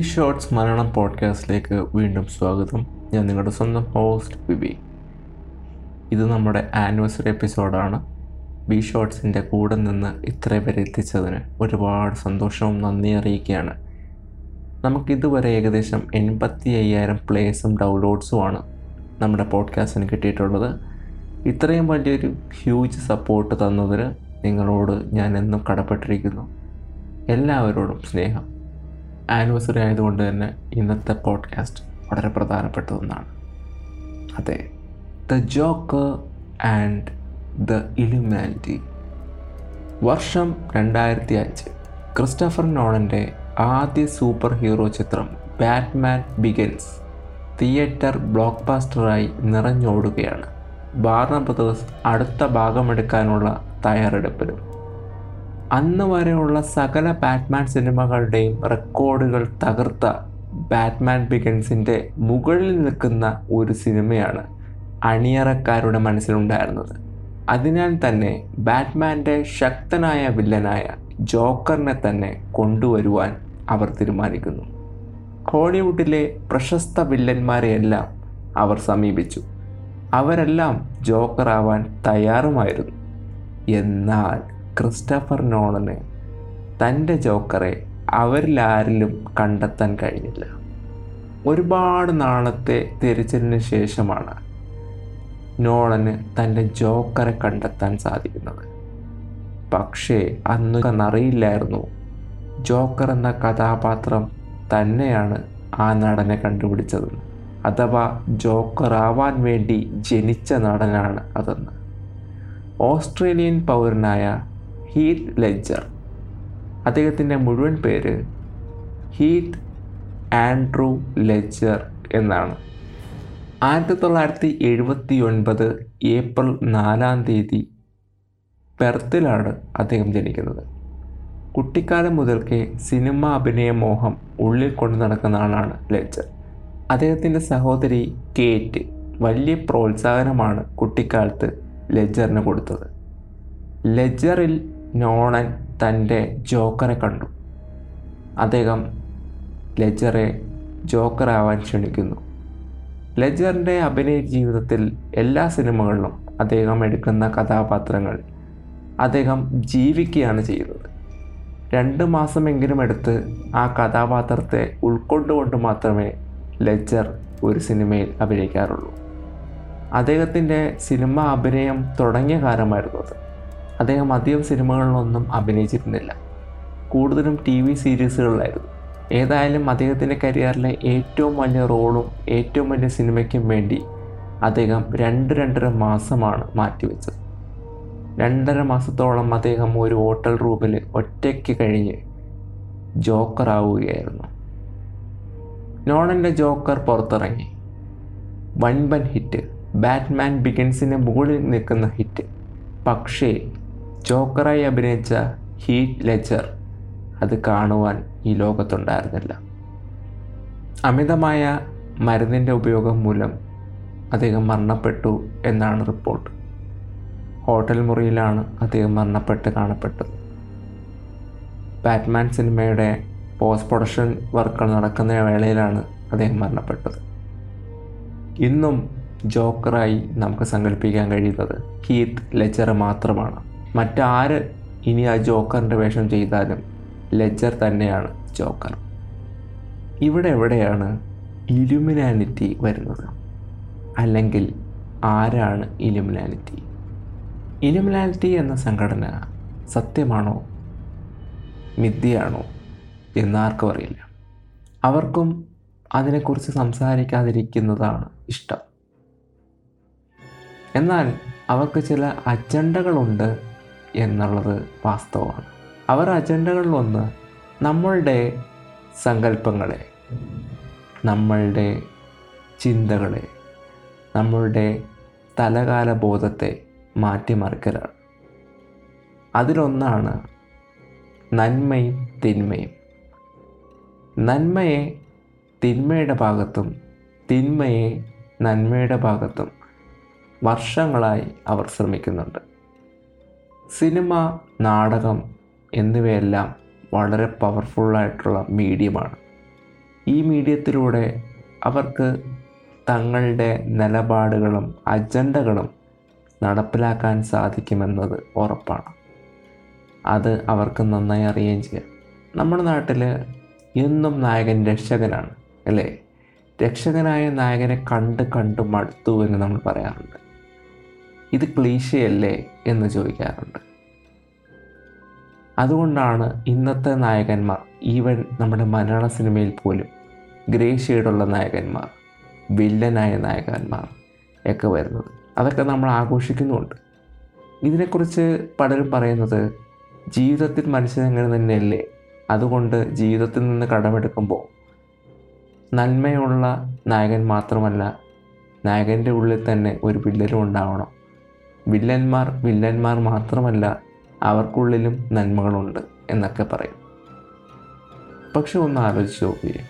Shorts Malayalam പോഡ്കാസ്റ്റിലേക്ക് വീണ്ടും സ്വാഗതം. ഞാൻ നിങ്ങളുടെ സ്വന്തം ഹോസ്റ്റ് ബിബി ഇത് നമ്മുടെ ആനിവേഴ്സറി എപ്പിസോഡാണ് ബി ഷോർട്സിന്റെ കൂടെ നിന്ന് ഇത്ര വരെ എത്തിച്ചതിന് ഒരുപാട് സന്തോഷവും നന്ദി അറിയിക്കുകയാണ്. നമുക്കിതുവരെ ഏകദേശം എൺപത്തി അയ്യായിരം പ്ലേസും ഡൗൺലോഡ്സുമാണ് നമ്മുടെ പോഡ്കാസ്റ്റിന് കിട്ടിയിട്ടുള്ളത്. ഇത്രയും വലിയൊരു ഹ്യൂജ് സപ്പോർട്ട് തന്നതിന് നിങ്ങളോട് ഞാൻ എന്നും കടപ്പെട്ടിരിക്കുന്നു. എല്ലാവരോടും സ്നേഹം. ആനിവേഴ്സറി ആയതുകൊണ്ട് തന്നെ ഇന്നത്തെ പോഡ്കാസ്റ്റ് വളരെ പ്രധാനപ്പെട്ട ഒന്നാണ്. അതെ the Joker and the illuminati വർഷം രണ്ടായിരത്തി അഞ്ച് ക്രിസ്റ്റഫർ നോളന്റെ ആദ്യ സൂപ്പർ ഹീറോ ചിത്രം ബാറ്റ്മാൻ ബിഗൻസ് തിയേറ്റർ ബ്ലോക്ക് ബാസ്റ്ററായി നിറഞ്ഞോടുകയാണ്. വാർണർ ബ്രദേഴ്സ് അടുത്ത ഭാഗമെടുക്കാനുള്ള തയ്യാറെടുപ്പിലും അന്ന് വരെയുള്ള സകല ബാറ്റ്മാൻ സിനിമകളുടെയും റെക്കോർഡുകൾ തകർത്ത ബാറ്റ്മാൻ ബിഗൻസിന്റെ മുകളിൽ നിൽക്കുന്ന ഒരു സിനിമയാണ് അണിയറക്കാരുടെ മനസ്സിലുണ്ടായിരുന്നത്. അതിനാൽ തന്നെ ബാറ്റ്മാന്റെ ശക്തനായ വില്ലനായ ജോക്കറിനെ തന്നെ കൊണ്ടുവരുവാൻ അവർ തീരുമാനിക്കുന്നു. ഹോളിവുഡിലെ പ്രശസ്ത വില്ലന്മാരെയെല്ലാം അവർ സമീപിച്ചു. അവരെല്ലാം ജോക്കറാവാൻ തയ്യാറുമായിരുന്നു. എന്നാൽ ക്രിസ്റ്റഫർ നോളന് തന്റെ ജോക്കറെ അവരിലാരിലും കണ്ടെത്താൻ കഴിഞ്ഞില്ല. ഒരുപാട് നാളത്തെ തിരച്ചിലിന് ശേഷമാണ് നോളന് തന്റെ ജോക്കറെ കണ്ടെത്താൻ സാധിക്കുന്നത്. പക്ഷേ അന്ന് അറിയില്ലായിരുന്നു ജോക്കർ എന്ന കഥാപാത്രം തന്നെയാണ് ആ നടനെ കണ്ടുപിടിച്ചത്. അഥവാ ജോക്കർ ആവാൻ വേണ്ടി ജനിച്ച നടനാണ് അതെന്ന്. ഓസ്ട്രേലിയൻ പൗരനായ ഹീത്ത് ലെഡ്ജർ. അദ്ദേഹത്തിന്റെ മുഴുവൻ പേര് ഹീത്ത് ആൻഡ്രൂ ലെഡ്ജർ എന്നാണ്. ആയിരത്തി തൊള്ളായിരത്തി എഴുപത്തി ഒൻപത് ഏപ്രിൽ നാലാം തീയതി പെർത്തിലാണ് അദ്ദേഹം ജനിക്കുന്നത്. കുട്ടിക്കാലം മുതൽക്കേ സിനിമ അഭിനയ മോഹം ഉള്ളിൽ കൊണ്ടു നടക്കുന്ന ആളാണ് ലെഡ്ജർ. അദ്ദേഹത്തിന്റെ സഹോദരി കേറ്റ് വലിയ പ്രോത്സാഹനമാണ് കുട്ടിക്കാലത്ത് ലെജറിന് കൊടുത്തത്. ലെജറിൽ നോളൻ തന്റെ ജോക്കറെ കണ്ടു. അദ്ദേഹം ലെജറെ ജോക്കറാവാൻ ക്ഷണിക്കുന്നു. ലെജറിന്റെ അഭിനയ ജീവിതത്തിൽ എല്ലാ സിനിമകളിലും അദ്ദേഹം എടുക്കുന്ന കഥാപാത്രങ്ങൾ അദ്ദേഹം ജീവിക്കുകയാണ് ചെയ്യുന്നത്. രണ്ട് മാസമെങ്കിലും എടുത്ത് ആ കഥാപാത്രത്തെ ഉൾക്കൊണ്ടുകൊണ്ട് മാത്രമേ ലെജർ ഒരു സിനിമയിൽ അഭിനയിക്കാറുള്ളൂ. അദ്ദേഹത്തിന്റെ സിനിമ അഭിനയം തുടങ്ങിയ കാലമായിരുന്നു അത്. അദ്ദേഹം അധികം സിനിമകളിലൊന്നും അഭിനയിച്ചിരുന്നില്ല. കൂടുതലും ടി വി സീരീസുകളിലായിരുന്നു. ഏതായാലും അദ്ദേഹത്തിന്റെ കരിയറിലെ ഏറ്റവും വലിയ റോളും ഏറ്റവും വലിയ സിനിമയ്ക്കും വേണ്ടി അദ്ദേഹം രണ്ട് രണ്ടര മാസമാണ് മാറ്റിവെച്ചത്. രണ്ടര മാസത്തോളം അദ്ദേഹം ഒരു ഹോട്ടൽ റൂമിൽ ഒറ്റയ്ക്ക് കഴിഞ്ഞ് ജോക്കറാവുകയായിരുന്നു. നോണന്റെ ജോക്കർ പുറത്തിറങ്ങി. വൻപൻ ഹിറ്റ്. ബാറ്റ്മാൻ ബിഗിൻസിന് മുകളിൽ നിൽക്കുന്ന ഹിറ്റ്. പക്ഷേ ജോക്കറായി അഭിനയിച്ച ഹീറ്റ് ലെജർ അത് കാണുവാൻ ഈ ലോകത്തുണ്ടായിരുന്നില്ല. അമിതമായ മരുന്നിന്റെ ഉപയോഗം മൂലം അദ്ദേഹം മരണപ്പെട്ടു എന്നാണ് റിപ്പോർട്ട്. ഹോട്ടൽ മുറിയിലാണ് അദ്ദേഹം മരണപ്പെട്ട് കാണപ്പെട്ടത്. ബാറ്റ്മാൻ സിനിമയുടെ പോസ്റ്റ് പ്രൊഡക്ഷൻ വർക്കുകൾ നടക്കുന്ന വേളയിലാണ് അദ്ദേഹം മരണപ്പെട്ടത്. ഇന്നും ജോക്കറായി നമുക്ക് സങ്കല്പിക്കാൻ കഴിയുന്നത് ഹീത്ത് ലെജർ മാത്രമാണ്. മറ്റാര് ഇനി ആ ജോക്കറിന്റെ വേഷം ചെയ്താലും ലെജർ തന്നെയാണ് ജോക്കർ. ഇവിടെ എവിടെയാണ് ഇലുമിനാനിറ്റി വരുന്നത്? അല്ലെങ്കിൽ ആരാണ് ഇലുമിനാനിറ്റി? ഇലുമിനാനിറ്റി എന്ന സംഘടന സത്യമാണോ? മിഥ്യയാണോ? എന്നാർക്കും അറിയില്ല. അവർക്കും അതിനെക്കുറിച്ച് സംസാരിക്കാതിരിക്കുന്നതാണ് ഇഷ്ടം. എന്നാൽ അവർക്ക് ചില അജണ്ടകളുണ്ട് എന്നുള്ളത് വാസ്തവമാണ്. അവർ അജണ്ടകളിലൊന്ന് നമ്മളുടെ സങ്കല്പങ്ങളെ നമ്മളുടെ ചിന്തകളെ നമ്മളുടെ തലകാല ബോധത്തെ മാറ്റിമറിക്കലാണ്. അതിലൊന്നാണ് നന്മയും തിന്മയും. നന്മയെ തിന്മയുടെ ഭാഗത്തും തിന്മയെ നന്മയുടെ ഭാഗത്തും വർഷങ്ങളായി അവർ ശ്രമിക്കുന്നുണ്ട്. സിനിമ നാടകം എന്നിവയെല്ലാം വളരെ പവർഫുള്ളായിട്ടുള്ള മീഡിയമാണ്. ഈ മീഡിയത്തിലൂടെ അവർക്ക് തങ്ങളുടെ നിലപാടുകളും അജണ്ടകളും നടപ്പിലാക്കാൻ സാധിക്കുമെന്നത് ഉറപ്പാണ്. അത് അവർക്ക് നന്നായി അറിയുകയും ചെയ്യാം. നമ്മുടെ നാട്ടിൽ എന്നും നായകൻ രക്ഷകനാണ് അല്ലേ? രക്ഷകനായ നായകനെ കണ്ട് കണ്ട് മടുത്തു എന്ന് നമ്മൾ പറയാറുണ്ട്. ഇത് ക്ലീശയല്ലേ എന്ന് ചോദിക്കാറുണ്ട്. അതുകൊണ്ടാണ് ഇന്നത്തെ നായകന്മാർ ഈവൻ നമ്മുടെ മലയാള സിനിമയിൽ പോലും ഗ്രേ ഷെയ്ഡുള്ള നായകന്മാർ വില്ലനായ നായകന്മാർ ഒക്കെ വരുന്നത്. അതൊക്കെ നമ്മൾ ആഘോഷിക്കുന്നുമുണ്ട്. ഇതിനെക്കുറിച്ച് പലരും പറയുന്നത് ജീവിതത്തിൽ മനുഷ്യൻ അങ്ങനെ തന്നെയല്ലേ? അതുകൊണ്ട് ജീവിതത്തിൽ നിന്ന് കടമെടുക്കുമ്പോൾ നന്മയുള്ള നായകൻ മാത്രമല്ല നായകന്റെ ഉള്ളിൽ തന്നെ ഒരു വില്ലനും ഉണ്ടാവണം. വില്ലന്മാർ വില്ലന്മാർ മാത്രമല്ല അവർക്കുള്ളിലും നന്മകളുണ്ട് എന്നൊക്കെ പറയും. പക്ഷെ ഒന്ന് ആലോചിച്ച് നോക്കുകയെ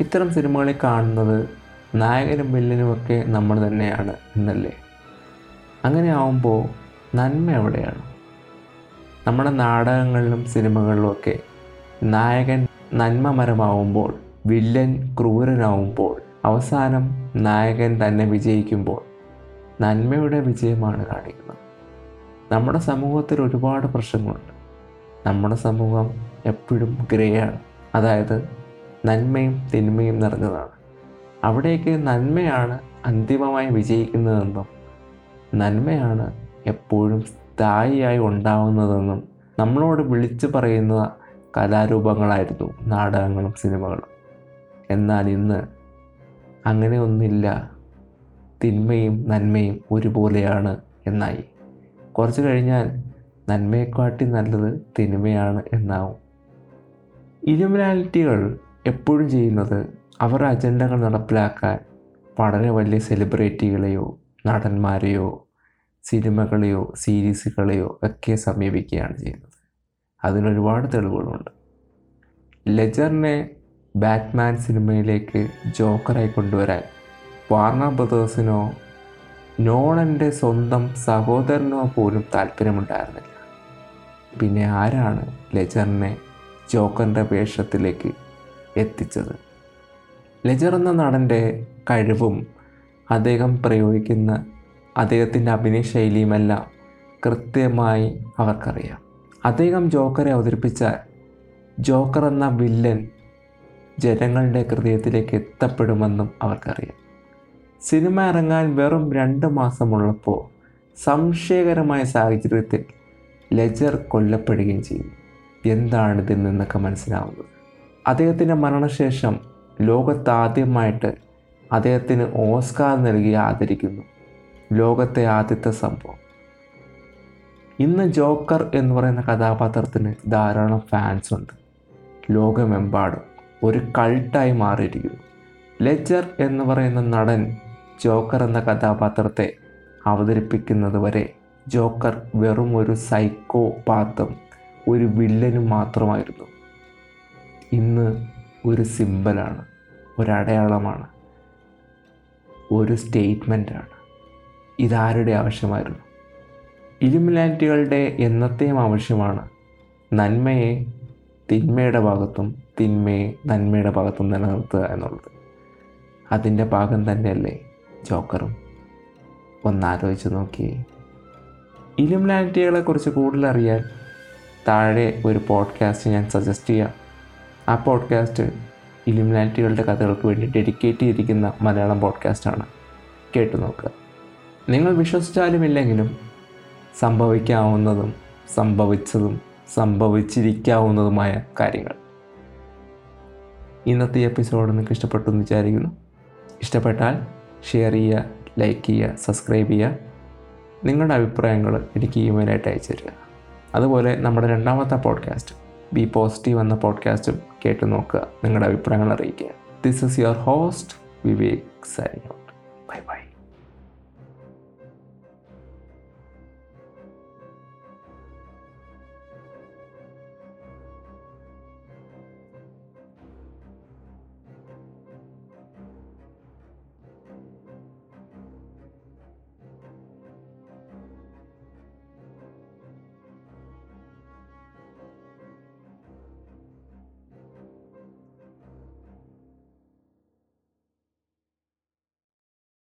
ഇത്തരം സിനിമകളിൽ കാണുന്നത് നായകനും വില്ലനുമൊക്കെ നമ്മൾ തന്നെയാണ് എന്നല്ലേ? അങ്ങനെ ആവുമ്പോൾ നന്മ എവിടെയാണ്? നമ്മുടെ നാടകങ്ങളിലും സിനിമകളിലുമൊക്കെ നായകൻ നന്മമരമാവുമ്പോൾ വില്ലൻ ക്രൂരനാവുമ്പോൾ അവസാനം നായകൻ തന്നെ വിജയിക്കുമ്പോൾ നന്മയുടെ വിജയമാണ് കാണിക്കുന്നത്. നമ്മുടെ സമൂഹത്തിൽ ഒരുപാട് പ്രശ്നങ്ങളുണ്ട്. നമ്മുടെ സമൂഹം എപ്പോഴും ഗ്രേ ആണ് അതായത് നന്മയും തിന്മയും നിറഞ്ഞതാണ്. അവിടേക്ക് നന്മയാണ് അന്തിമമായി വിജയിക്കുന്നതെന്നും നന്മയാണ് എപ്പോഴും സ്ഥായിയായി ഉണ്ടാവുന്നതെന്നും നമ്മളോട് വിളിച്ചു പറയുന്ന കലാരൂപങ്ങളായിരുന്നു നാടകങ്ങളും സിനിമകളും. എന്നാൽ ഇന്ന് അങ്ങനെ ഒന്നില്ല തിന്മയും നന്മയും ഒരുപോലെയാണ് എന്നായി. കുറച്ച് കഴിഞ്ഞാൽ നന്മയെക്കാട്ടി നല്ലത് തിന്മയാണ് എന്നാവും. ഇലുമിനാലിറ്റികൾ എപ്പോഴും ചെയ്യുന്നത് അവർ അജണ്ടകൾ നടപ്പിലാക്കാൻ വളരെ വലിയ സെലിബ്രിറ്റികളെയോ നടന്മാരെയോ സിനിമകളെയോ സീരീസുകളെയോ ഒക്കെ സമീപിക്കുകയാണ് ചെയ്യുന്നത്. അതിനൊരുപാട് തെളിവുകളുണ്ട്. ലെജറിനെ ബാറ്റ്മാൻ സിനിമയിലേക്ക് ജോക്കറായി കൊണ്ടുവരാൻ വാർണർ ബ്രദേഴ്സിനോ നോളന്റെ സ്വന്തം സഹോദരനോ പോലും താല്പര്യമുണ്ടായിരുന്നില്ല. പിന്നെ ആരാണ് ലെജറിനെ ജോക്കറിന്റെ വേഷത്തിലേക്ക് എത്തിച്ചത്? ലെജർ എന്ന നടന്റെ കഴിവും അദ്ദേഹം പ്രയോഗിക്കുന്ന അദ്ദേഹത്തിന്റെ അഭിനയ ശൈലിയുമെല്ലാം കൃത്യമായി അവർക്കറിയാം. അദ്ദേഹം ജോക്കറെ അവതരിപ്പിച്ച ജോക്കർ എന്ന വില്ലൻ ജനങ്ങളുടെ ഹൃദയത്തിലേക്ക് എത്തപ്പെടുമെന്നും അവർക്കറിയാം. സിനിമ ഇറങ്ങാൻ വെറും രണ്ട് മാസമുള്ളപ്പോൾ സംശയകരമായ സാഹചര്യത്തിൽ ലെജർ കൊല്ലപ്പെടുകയും ചെയ്യും. എന്താണ് ഇതിൽ നിന്നൊക്കെ മനസ്സിലാവുന്നത്? അദ്ദേഹത്തിന്റെ മരണശേഷം ലോകത്താദ്യമായിട്ട് അദ്ദേഹത്തിന് ഓസ്കാർ നൽകി ആദരിക്കുന്നു. ലോകത്തെ ആദ്യത്തെ സംഭവം. ഇന്ന് ജോക്കർ എന്ന് പറയുന്ന കഥാപാത്രത്തിന് ധാരാളം ഫാൻസ് ഉണ്ട്. ലോകമെമ്പാടും ഒരു കൾട്ടായി മാറിയിരിക്കുന്നു. ലെജർ എന്ന് പറയുന്ന നടൻ ജോക്കർ എന്ന കഥാപാത്രത്തെ അവതരിപ്പിക്കുന്നത് വരെ ജോക്കർ വെറും ഒരു സൈക്കോ പാത്തും ഒരു വില്ലനും മാത്രമായിരുന്നു. ഇന്ന് ഒരു സിമ്പലാണ് ഒരടയാളമാണ് ഒരു സ്റ്റേറ്റ്മെന്റാണ് ഇതാരുടെ ആവശ്യമായിരുന്നു? ഇലുമിനാറ്റികളുടെ എന്നത്തെയും ആവശ്യമാണ്. നന്മയെ തിന്മയുടെ ഭാഗത്തും തിന്മയെ നന്മയുടെ ഭാഗത്തും നിലനിർത്തുക എന്നുള്ളത്. അതിന്റെ ഭാഗം തന്നെയല്ലേ? ജോക്കറും. ഒന്നാലോചിച്ച് നോക്കിയേ ഇലുമിനാറ്റികളെ കുറിച്ച് കൂടുതൽ അറിയാൻ താഴെ ഒരു പോഡ്കാസ്റ്റ് ഞാൻ സജസ്റ്റ് ചെയ്യാം. ആ പോഡ്കാസ്റ്റ് ഇലുമിനാലിറ്റികളുടെ കഥകൾക്ക് വേണ്ടി ഡെഡിക്കേറ്റ് ചെയ്തിരിക്കുന്ന മലയാളം പോഡ്കാസ്റ്റാണ് കേട്ടു നോക്കുക. നിങ്ങൾ വിശ്വസിച്ചാലും ഇല്ലെങ്കിലും സംഭവിക്കാവുന്നതും സംഭവിച്ചതും സംഭവിച്ചിരിക്കാവുന്നതുമായ കാര്യങ്ങൾ. ഇന്നത്തെ എപ്പിസോഡ് നിങ്ങൾക്ക് ഇഷ്ടപ്പെട്ടു എന്ന് വിചാരിക്കുന്നു. ഇഷ്ടപ്പെട്ടാൽ ഷെയർ ചെയ്യുക ലൈക്ക് ചെയ്യുക സബ്സ്ക്രൈബ് ചെയ്യുക. നിങ്ങളുടെ അഭിപ്രായങ്ങൾ എനിക്ക് ഇമെയിലായിട്ട് അയച്ചു തരിക. അതുപോലെ നമ്മുടെ രണ്ടാമത്തെ പോഡ്കാസ്റ്റ് ബി പോസിറ്റീവ് എന്ന പോഡ്കാസ്റ്റും കേട്ടു നോക്കുക. നിങ്ങളുടെ അഭിപ്രായങ്ങൾ അറിയിക്കുക. This is your host Vivek signing